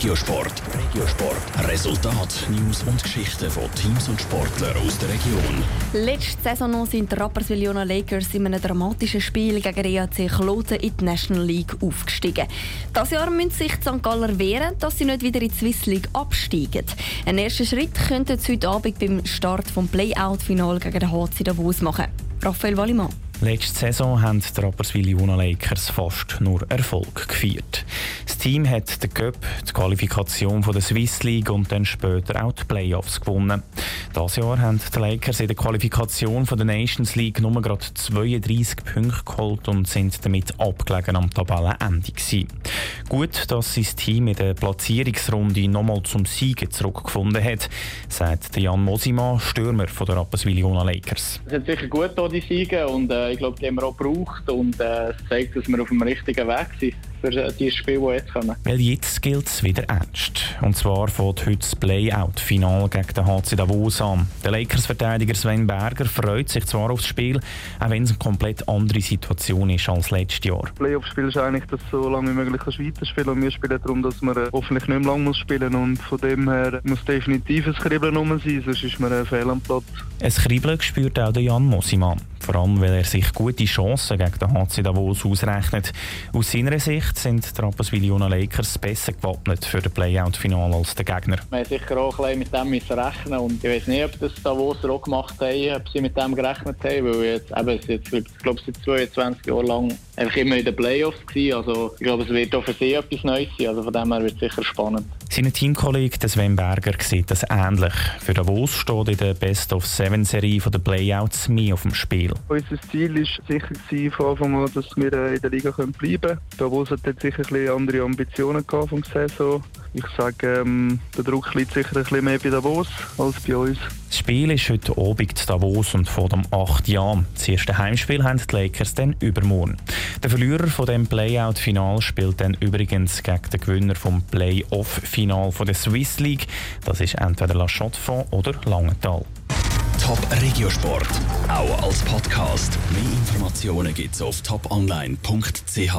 Regiosport. Regiosport. Resultat, News und Geschichten von Teams und Sportlern aus der Region. Letzte Saison sind die Rapperswil Jona Lakers in einem dramatischen Spiel gegen EAC Kloten in die National League aufgestiegen. Das Jahr müssen sich die St. Galler wehren, dass sie nicht wieder in die Swiss League absteigen. Ein erster Schritt könnten sie heute Abend beim Start des Playout-Final gegen den HC Davos machen. Raphael Wallimann. Letzte Saison haben die Rapperswil Juna Lakers fast nur Erfolg gefeiert. Das Team hat den Cup, die Qualifikation der Swiss League und dann später auch die Playoffs gewonnen. Das Jahr haben die Lakers in der Qualifikation der Nations League nur gerade 32 Punkte geholt und sind damit abgelegen am Tabellenende. Gut, dass sein Team in der Platzierungsrunde nochmal zum Siegen zurückgefunden hat, sagt Jan Mosima, Stürmer von der Rapperswil Juna Lakers. Es hat sicher gut die Siege und äh, ich glaube, die haben wir auch gebraucht und äh, es zeigt, dass wir auf dem richtigen Weg sind für die Spiele, die jetzt kommen. Weil jetzt gilt es wieder ernst. Und zwar fängt heute das Playout-Final gegen den HC Davos an. Der Lakers-Verteidiger Sven Berger freut sich zwar aufs Spiel, auch wenn es eine komplett andere Situation ist als letztes Jahr. Das Playoff-Spiel ist eigentlich, dass so lange wie möglich weiterspielen und wir spielen darum, dass man hoffentlich nicht mehr lang spielen muss und von dem her muss definitiv ein Kribbeln rum sein, sonst ist man fehl am Platz. Ein Kribbeln spürt auch der Jan Mosimann. Vor allem, weil er sich gute Chancen gegen den HC Davos ausrechnet. Aus seiner Sicht sind die Rapperswil Jona Lakers besser gewappnet für das Playout-Final als der Gegner. Wir haben sicher auch ein mit dem müssen rechnen und ich weiß nicht, ob das Davos auch gemacht haben, ob sie mit dem gerechnet haben, weil jetzt, eben, jetzt, ich glaube, seit 22 Jahren lang einfach immer in den Playoffs gewesen. Also ich glaube, es wird auch für sie etwas Neues sein. Also von dem her wird es sicher spannend. Sein Teamkollege Sven Berger sieht das ähnlich. Für Davos steht in der Best-of-Seven-Serie der Playouts mehr auf dem Spiel. Unser Ziel war sicher von Anfang an, dass wir äh, in der Liga bleiben können. Davos hat jetzt sicher ein andere Ambitionen gehabt vom Saison. Ich sage, ähm, der Druck liegt sicher ein bisschen mehr bei Davos als bei uns. Das Spiel ist heute Abend in Davos und vor dem 8 Jahren. Das erste Heimspiel haben die Lakers dann übermorgen. Der Verlierer von dem Playout-Final spielt dann übrigens gegen den Gewinner vom Playoff-Final der Swiss League. Das ist entweder La Chaux-de-Fonds oder Langenthal. Top Regiosport, auch als Podcast. Mehr Informationen gibt's auf toponline.ch.